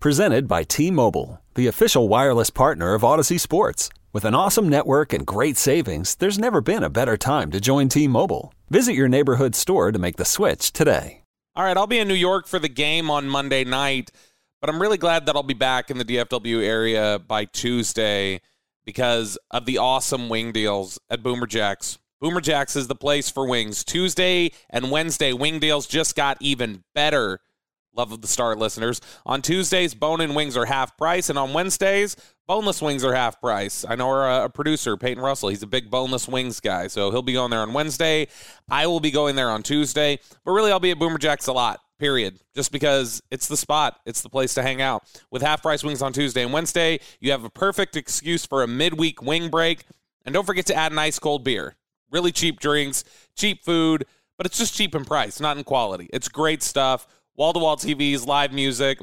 Presented by T Mobile, the official wireless partner of Audacy Sports. With an awesome network and great savings, there's never been a better time to join T Mobile. Visit your neighborhood store to make the switch today. All right, I'll be in New York for the game on Monday night, but I'm really glad that I'll be back in the DFW area by Tuesday because of the awesome wing deals at Boomer Jacks. Boomer Jacks is the place for wings. Tuesday and Wednesday, wing deals just got even better. Love of the Star listeners. On Tuesdays, bone and wings are half price, and on Wednesdays, boneless wings are half price. I know our uh, producer, Peyton Russell, he's a big boneless wings guy, so he'll be going there on Wednesday. I will be going there on Tuesday, but really, I'll be at Boomer Jacks a lot, period, just because it's the spot, it's the place to hang out. With half price wings on Tuesday and Wednesday, you have a perfect excuse for a midweek wing break, and don't forget to add an ice cold beer. Really cheap drinks, cheap food, but it's just cheap in price, not in quality. It's great stuff wall to wall TVs, live music.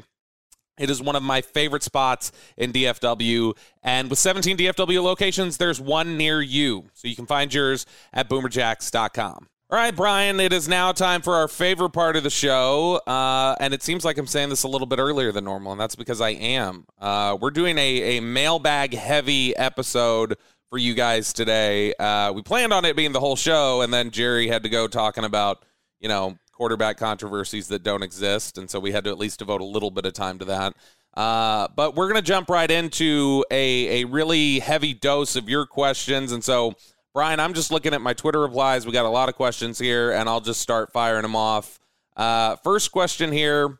It is one of my favorite spots in DFW. And with 17 DFW locations, there's one near you. So you can find yours at boomerjacks.com. All right, Bryan, it is now time for our favorite part of the show. Uh, and it seems like I'm saying this a little bit earlier than normal, and that's because I am. Uh, we're doing a, a mailbag heavy episode for you guys today. Uh, we planned on it being the whole show, and then Jerry had to go talking about, you know, quarterback controversies that don't exist, and so we had to at least devote a little bit of time to that. Uh, but we're going to jump right into a, a really heavy dose of your questions. And so, Bryan, I'm just looking at my Twitter replies. We got a lot of questions here, and I'll just start firing them off. Uh, first question here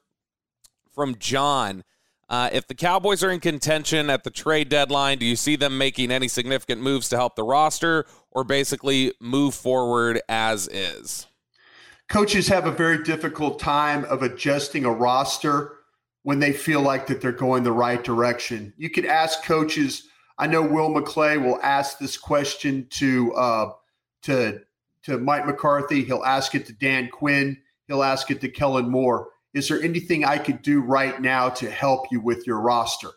from John. Uh, if the Cowboys are in contention at the trade deadline, do you see them making any significant moves to help the roster or basically move forward as is? Coaches have a very difficult time of adjusting a roster when they feel like that they're going the right direction. You could ask coaches. I know Will McClay will ask this question to uh, to to Mike McCarthy. He'll ask it to Dan Quinn. He'll ask it to Kellen Moore. Is there anything I could do right now to help you with your roster?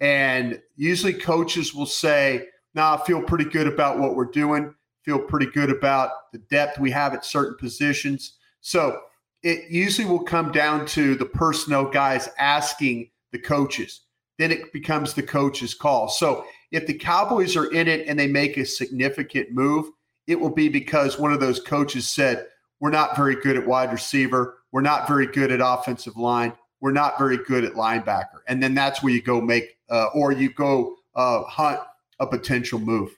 And usually coaches will say, "Nah, I feel pretty good about what we're doing. Feel pretty good about the depth we have at certain positions." So it usually will come down to the personnel guys asking the coaches. Then it becomes the coach's call. So if the Cowboys are in it and they make a significant move, it will be because one of those coaches said, We're not very good at wide receiver. We're not very good at offensive line. We're not very good at linebacker. And then that's where you go make, uh, or you go uh, hunt a potential move.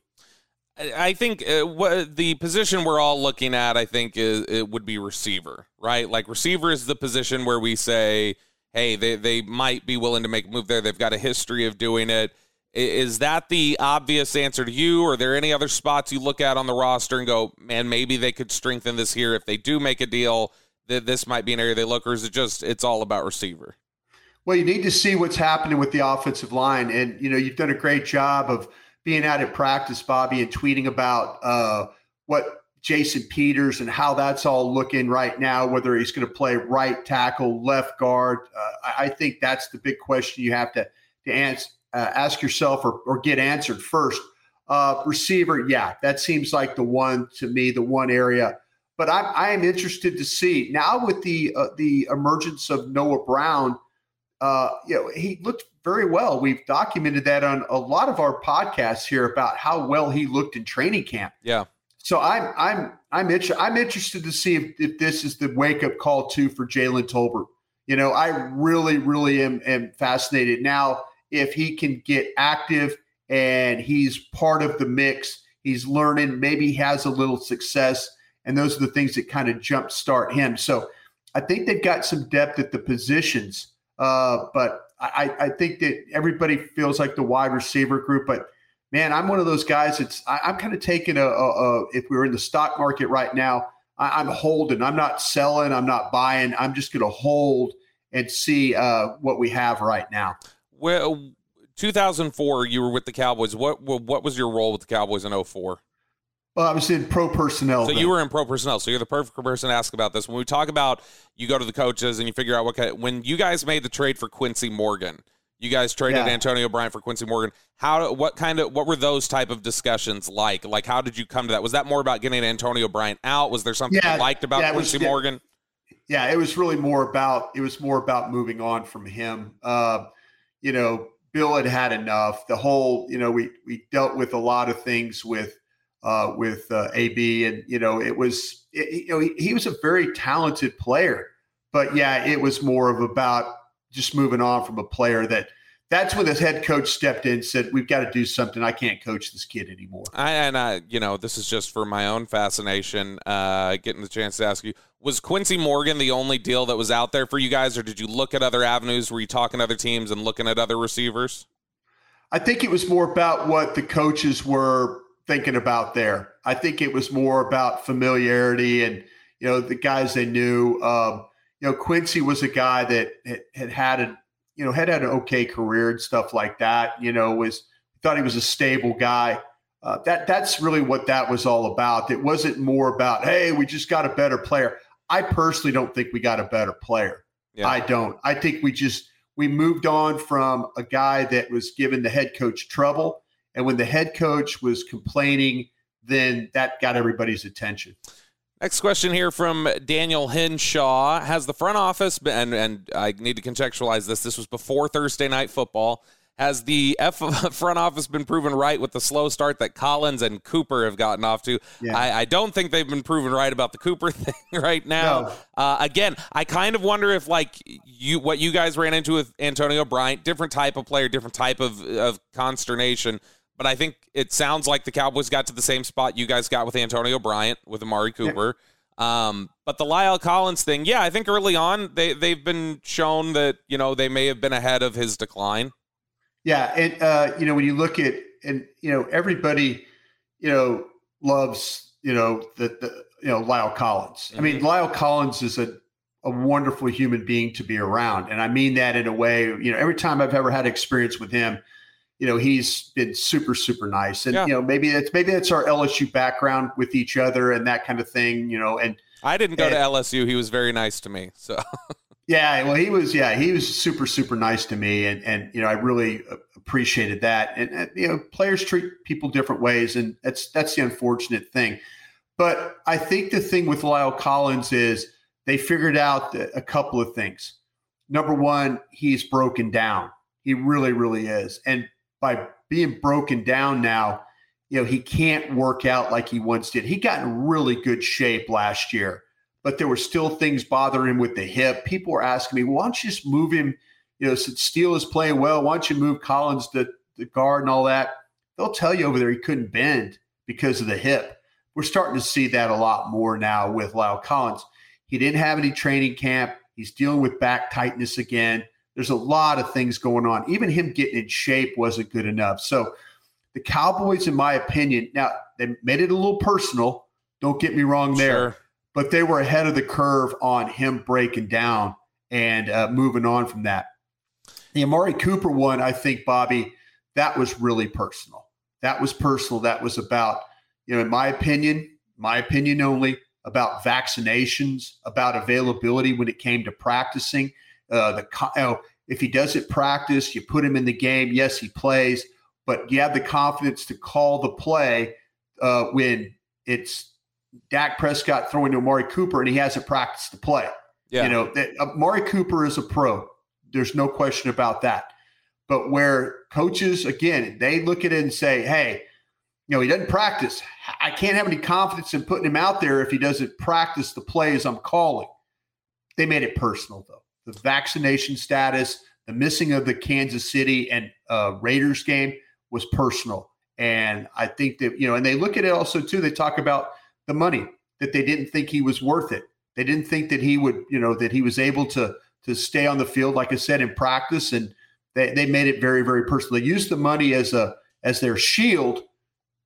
I think uh, what the position we're all looking at, I think, is it would be receiver, right? Like receiver is the position where we say, hey, they they might be willing to make a move there. They've got a history of doing it. Is that the obvious answer to you? Or are there any other spots you look at on the roster and go, man, maybe they could strengthen this here if they do make a deal? That this might be an area they look, or is it just it's all about receiver? Well, you need to see what's happening with the offensive line, and you know you've done a great job of being out at practice, Bobby, and tweeting about uh, what Jason Peters and how that's all looking right now, whether he's going to play right tackle, left guard. Uh, I think that's the big question you have to, to answer, uh, ask yourself or, or get answered first. Uh, receiver, yeah, that seems like the one to me, the one area but I, I am interested to see now with the uh, the emergence of Noah Brown. Uh, you know, he looked very well. We've documented that on a lot of our podcasts here about how well he looked in training camp. Yeah. So I'm I'm I'm inter- I'm interested to see if, if this is the wake up call too for Jalen Tolbert. You know, I really really am am fascinated now if he can get active and he's part of the mix. He's learning. Maybe he has a little success, and those are the things that kind of jumpstart him. So I think they've got some depth at the positions, uh, but I, I think that everybody feels like the wide receiver group, but man, I'm one of those guys. It's I, am kind of taking a, a, a, if we were in the stock market right now, I, am holding. I'm not selling. I'm not buying. I'm just going to hold and see uh, what we have right now. Well, 2004, you were with the Cowboys. What what was your role with the Cowboys in 04? Well, I was in pro personnel. So then. you were in pro personnel. So you're the perfect person to ask about this. When we talk about you go to the coaches and you figure out what kind. When you guys made the trade for Quincy Morgan, you guys traded yeah. Antonio Bryant for Quincy Morgan. How? What kind of? What were those type of discussions like? Like, how did you come to that? Was that more about getting Antonio Bryant out? Was there something yeah, you liked about yeah, Quincy was, Morgan? Yeah, it was really more about. It was more about moving on from him. Uh, you know, Bill had had enough. The whole, you know, we we dealt with a lot of things with uh, with uh, AB, and you know it was it, you know he, he, was a very talented player, but yeah, it was more of about just moving on from a player that. That's when the head coach stepped in, said, "We've got to do something. I can't coach this kid anymore." I, and I, you know, this is just for my own fascination, uh, getting the chance to ask you: Was Quincy Morgan the only deal that was out there for you guys, or did you look at other avenues? Were you talking to other teams and looking at other receivers? I think it was more about what the coaches were thinking about there. I think it was more about familiarity and you know the guys they knew. Um, you know, Quincy was a guy that had, had had a you know had had an okay career and stuff like that. You know, was thought he was a stable guy. Uh, that that's really what that was all about. It wasn't more about hey, we just got a better player. I personally don't think we got a better player. Yeah. I don't. I think we just we moved on from a guy that was giving the head coach trouble and when the head coach was complaining, then that got everybody's attention. Next question here from Daniel Henshaw. Has the front office been, and, and I need to contextualize this, this was before Thursday night football. Has the F front office been proven right with the slow start that Collins and Cooper have gotten off to? Yeah. I, I, don't think they've been proven right about the Cooper thing right now. No. Uh, again, I kind of wonder if like you what you guys ran into with Antonio Bryant, different type of player, different type of of consternation but I think it sounds like the Cowboys got to the same spot you guys got with Antonio Bryant with Amari Cooper. Yeah. Um, but the La'el Collins thing, yeah, I think early on they they've been shown that you know they may have been ahead of his decline. Yeah, and uh, you know when you look at and you know everybody, you know loves you know the, the you know La'el Collins. Mm-hmm. I mean mm-hmm. Collins is a a wonderful human being to be around, and I mean that in a way. You know, every time I've ever had experience with him you know he's been super super nice. And yeah. you know maybe it's maybe it's our lsu background with each other and that kind of thing you know and i didn't go and, to lsu he was very nice to me so. Yeah well he was yeah he was super super nice to me and and you know i really appreciated that. And, and you know players treat people different ways and that's that's the unfortunate thing. But i think the thing with La'el Collins is they figured out a couple of things. Number one he's broken down. He really really is. And by being broken down now, you know, he can't work out like he once did. He got in really good shape last year, but there were still things bothering him with the hip. People were asking me, why don't you just move him? You know, since Steele is playing well, why don't you move Collins to the guard and all that? They'll tell you over there he couldn't bend because of the hip. We're starting to see that a lot more now with La'el Collins. He didn't have any training camp. He's dealing with back tightness again. There's a lot of things going on. Even him getting in shape wasn't good enough. So the Cowboys, in my opinion, now they made it a little personal. Don't get me wrong there, sure. but they were ahead of the curve on him breaking down and uh, moving on from that. The Amari Cooper one, I think, Bobby, that was really personal. That was personal. That was about, you know, in my opinion, my opinion only, about vaccinations, about availability when it came to practicing. Uh, the you know, if he doesn't practice, you put him in the game. Yes, he plays, but you have the confidence to call the play uh, when it's Dak Prescott throwing to Amari Cooper and he hasn't practiced to play. Yeah. You know, that, uh, Amari Cooper is a pro. There's no question about that. But where coaches, again, they look at it and say, hey, you know, he doesn't practice. I can't have any confidence in putting him out there if he doesn't practice the plays I'm calling. They made it personal, though. The vaccination status, the missing of the Kansas City and uh, Raiders game was personal. And I think that, you know, and they look at it also, too. They talk about the money that they didn't think he was worth it. They didn't think that he would, you know, that he was able to to stay on the field, like I said, in practice. And they, they made it very, very personal. They used the money as a as their shield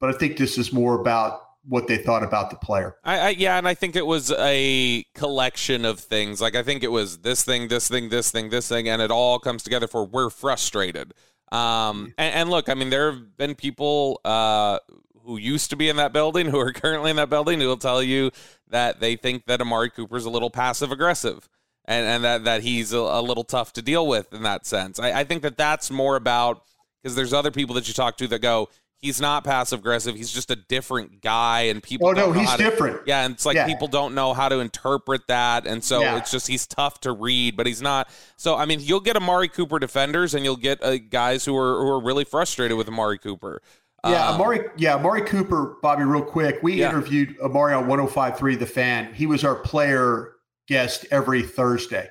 but I think this is more about what they thought about the player. I, I, yeah, and I think it was a collection of things. Like I think it was this thing, this thing, this thing, this thing, and it all comes together for we're frustrated. Um, and, and look, I mean, there have been people uh, who used to be in that building who are currently in that building who will tell you that they think that Amari Cooper's a little passive aggressive. And, and that, that he's a, a little tough to deal with in that sense. I, I think that that's more about because there's other people that you talk to that go, he's not passive aggressive. He's just a different guy, and people. Oh no, he's to, different. Yeah, and it's like yeah. people don't know how to interpret that, and so yeah. it's just he's tough to read, but he's not. So I mean, you'll get Amari Cooper defenders, and you'll get uh, guys who are who are really frustrated with Amari Cooper. Yeah, um, Amari. Yeah, Amari Cooper, Bobby. Real quick, we yeah. interviewed Amari on 105.3 The Fan. He was our player guest every Thursday,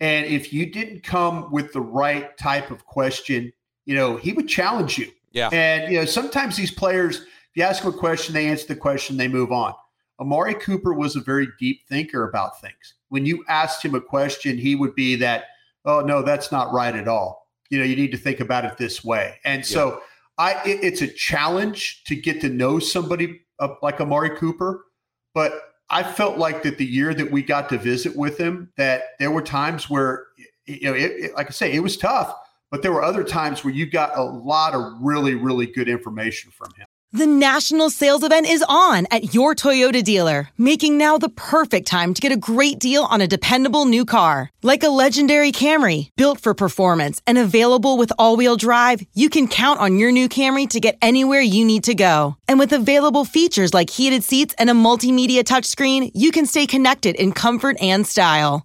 and if you didn't come with the right type of question, you know, he would challenge you yeah. And, you know, sometimes these players, if you ask them a question, they answer the question, they move on. Amari Cooper was a very deep thinker about things. When you asked him a question, he would be that, oh, no, that's not right at all. You know, you need to think about it this way. And so yeah. I, it, it's a challenge to get to know somebody uh, like Amari Cooper. But I felt like that the year that we got to visit with him, that there were times where, you know, it, it, like I say, it was tough but there were other times where you got a lot of really, really good information from him. The national sales event is on at your Toyota dealer, making now the perfect time to get a great deal on a dependable new car. Like a legendary Camry, built for performance and available with all wheel drive, you can count on your new Camry to get anywhere you need to go. And with available features like heated seats and a multimedia touchscreen, you can stay connected in comfort and style.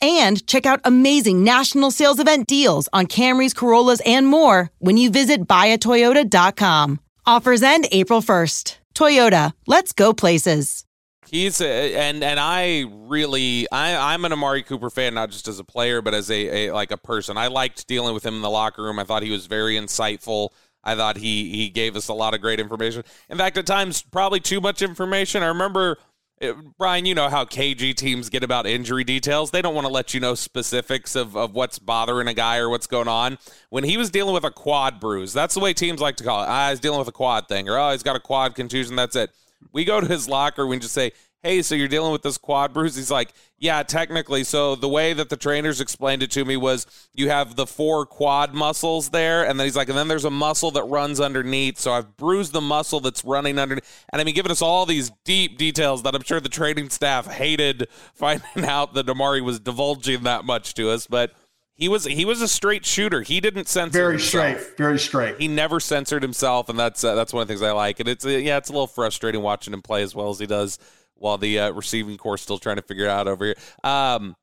and check out amazing national sales event deals on Camrys, Corollas, and more when you visit buyatoyota.com. Offers end April 1st. Toyota, let's go places. He's a, and and I really I I'm an Amari Cooper fan not just as a player but as a, a like a person. I liked dealing with him in the locker room. I thought he was very insightful. I thought he he gave us a lot of great information. In fact, at times probably too much information. I remember it, Bryan, you know how KG teams get about injury details. They don't want to let you know specifics of, of what's bothering a guy or what's going on. When he was dealing with a quad bruise, that's the way teams like to call it. Ah, he's dealing with a quad thing, or oh, he's got a quad contusion. That's it. We go to his locker, we just say, hey, so you're dealing with this quad bruise? He's like, yeah, technically. So the way that the trainers explained it to me was you have the four quad muscles there, and then he's like, and then there's a muscle that runs underneath. So I've bruised the muscle that's running underneath. And I mean, giving us all these deep details that I'm sure the training staff hated finding out that Amari was divulging that much to us, but. He was he was a straight shooter. He didn't censor very himself. straight, very straight. He never censored himself, and that's uh, that's one of the things I like. And it's uh, yeah, it's a little frustrating watching him play as well as he does while the uh, receiving corps still trying to figure it out over here. Um,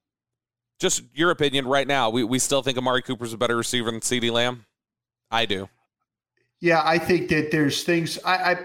just your opinion right now. We, we still think Amari Cooper's a better receiver than CeeDee Lamb? I do. Yeah, I think that there's things I, I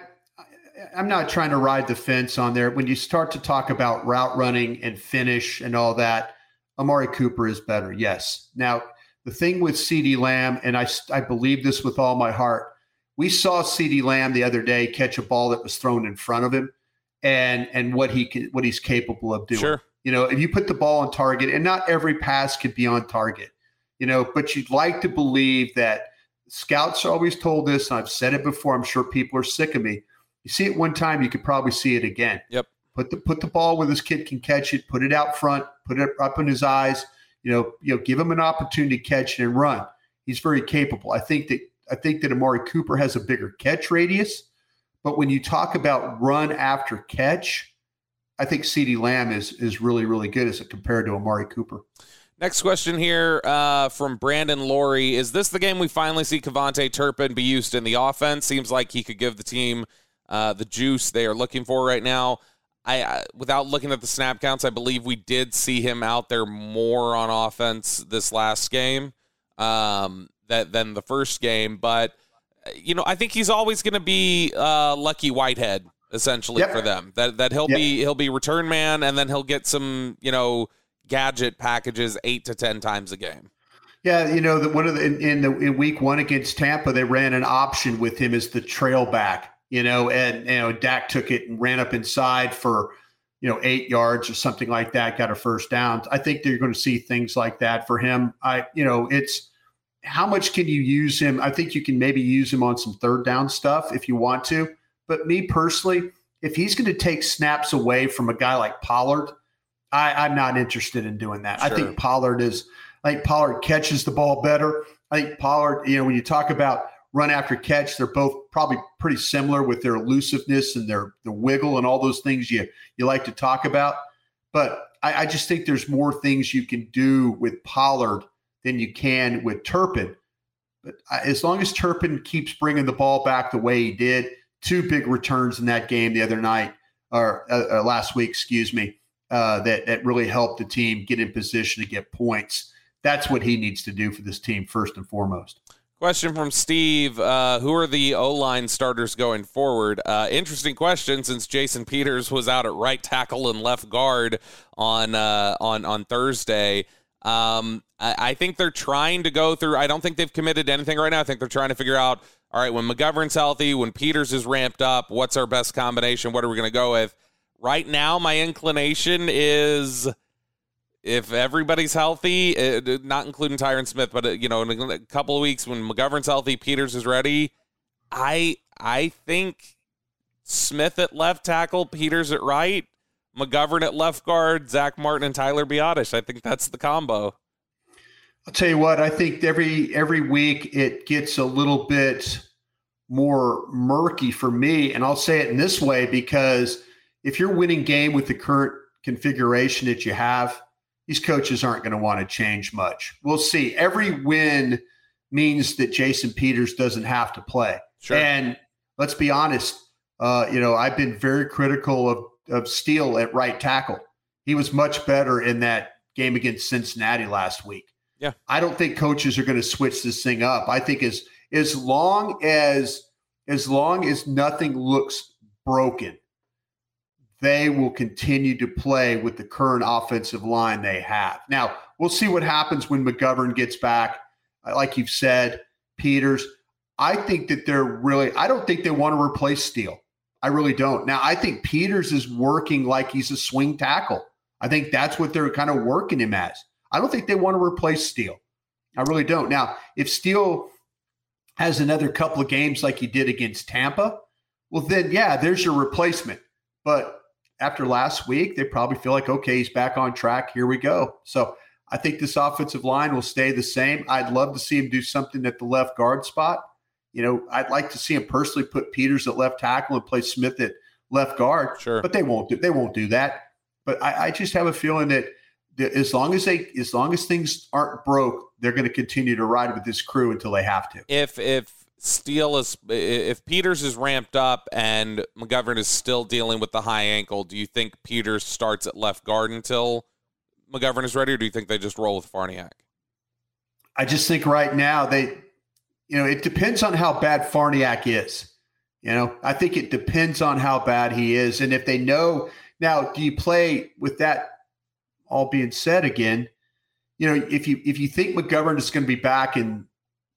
I'm not trying to ride the fence on there. When you start to talk about route running and finish and all that, Amari Cooper is better. Yes. Now, the thing with CeeDee Lamb, and I, I believe this with all my heart, we saw CeeDee Lamb the other day catch a ball that was thrown in front of him and and what he can, what he's capable of doing. Sure. You know, if you put the ball on target, and not every pass could be on target, you know, but you'd like to believe that scouts are always told this, and I've said it before. I'm sure people are sick of me. You see it one time, you could probably see it again. Yep. Put the put the ball where this kid can catch it. Put it out front. Put it up in his eyes. You know, you know, give him an opportunity to catch it and run. He's very capable. I think that I think that Amari Cooper has a bigger catch radius, but when you talk about run after catch, I think CeeDee Lamb is is really really good as it compared to Amari Cooper. Next question here uh, from Brandon Laurie. Is this the game we finally see KaVontae Turpin be used in the offense? Seems like he could give the team uh, the juice they are looking for right now. I, I, without looking at the snap counts, I believe we did see him out there more on offense this last game um, that than the first game. But you know, I think he's always going to be uh, Lucky Whitehead essentially yep. for them. That that he'll yep. be he'll be return man, and then he'll get some you know gadget packages eight to ten times a game. Yeah, you know that one of the in, in, the in week one against Tampa, they ran an option with him as the trail back. You know, and you know Dak took it and ran up inside for you know eight yards or something like that, got a first down. I think they're going to see things like that for him. I you know it's how much can you use him? I think you can maybe use him on some third down stuff if you want to. But me personally, if he's going to take snaps away from a guy like Pollard, I, am not interested in doing that. Sure. I think Pollard is. I think Pollard catches the ball better. I think Pollard. You know, when you talk about run after catch, they're both probably pretty similar with their elusiveness and their the wiggle and all those things you you like to talk about. But I, I just think there's more things you can do with Pollard than you can with Turpin. But as long as Turpin keeps bringing the ball back the way he did, two big returns in that game the other night or uh, uh, last week, excuse me, uh, that that really helped the team get in position to get points. That's what he needs to do for this team first and foremost. Question from Steve: uh, Who are the O line starters going forward? Uh, interesting question, since Jason Peters was out at right tackle and left guard on uh, on on Thursday. Um, I, I, think they're trying to go through. I don't think they've committed to anything right now. I think they're trying to figure out. All right, when McGovern's healthy, when Peters is ramped up, what's our best combination? What are we going to go with? Right now, my inclination is if everybody's healthy, uh, not including Tyron Smith, but uh, you know, in a couple of weeks when McGovern's healthy, Peters is ready. I I think Smith at left tackle, Peters at right, McGovern at left guard, Zack Martin and Tyler Biadasz. I think that's the combo. I'll tell you what, I think every every week it gets a little bit more murky for me. And I'll say it in this way because if you're winning game with the current configuration that you have, these coaches aren't going to want to change much. We'll see. Every win means that Jason Peters doesn't have to play. Sure. And let's be honest, uh, you know, I've been very critical of of Steele at right tackle. He was much better in that game against Cincinnati last week. Yeah. I don't think coaches are going to switch this thing up. I think as as long as as long as nothing looks broken, they will continue to play with the current offensive line they have. Now, we'll see what happens when McGovern gets back. Uh, like you've said, Peters, I think that they're really I don't think they want to replace Steele. I really don't. Now, I think Peters is working like he's a swing tackle. I think that's what they're kind of working him as. I don't think they want to replace Steele. I really don't. Now, if Steele has another couple of games like he did against Tampa, well, then, yeah, there's your replacement. But after last week, they probably feel like, okay, he's back on track. Here we go. So I think this offensive line will stay the same. I'd love to see him do something at the left guard spot. You know, I'd like to see him personally put Peters at left tackle and play Smith at left guard. Sure. But they won't do they won't do that. But I, I just have a feeling that, that as long as they as long as things aren't broke, they're going to continue to ride with this crew until they have to. If if Steele is if Peters is ramped up and McGovern is still dealing with the high ankle, do you think Peters starts at left guard until McGovern is ready, or do you think they just roll with Farniok? I just think right now they you know, it depends on how bad Farniok is. You know, I think it depends on how bad he is. And if they know now, do you play with that all being said again? You know, if you if you think McGovern is going to be back in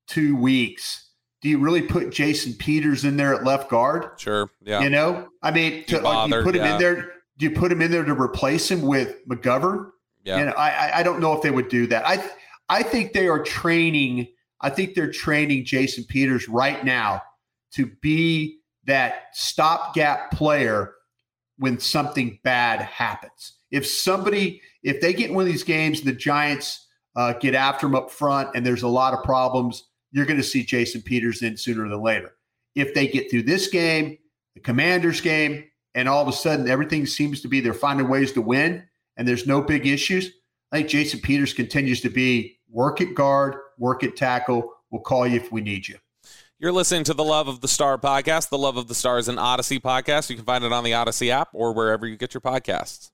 two weeks, do you really put Jason Peters in there at left guard? Sure. Yeah. You know, I mean, to, bothered, you put him yeah. in there. Do you put him in there to replace him with McGovern? Yeah. You know, I I don't know if they would do that. I I think they are training I think they're training Jason Peters right now to be that stopgap player when something bad happens. If somebody, if they get in one of these games, the Giants uh, get after them up front, and there's a lot of problems, you're going to see Jason Peters in sooner than later. If they get through this game, the Commanders game, and all of a sudden everything seems to be they're finding ways to win, and there's no big issues. I think Jason Peters continues to be work at guard, work at tackle. We'll call you if we need you. You're listening to the Love of the Star podcast. The Love of the Star is an Audacy podcast. You can find it on the Audacy app or wherever you get your podcasts.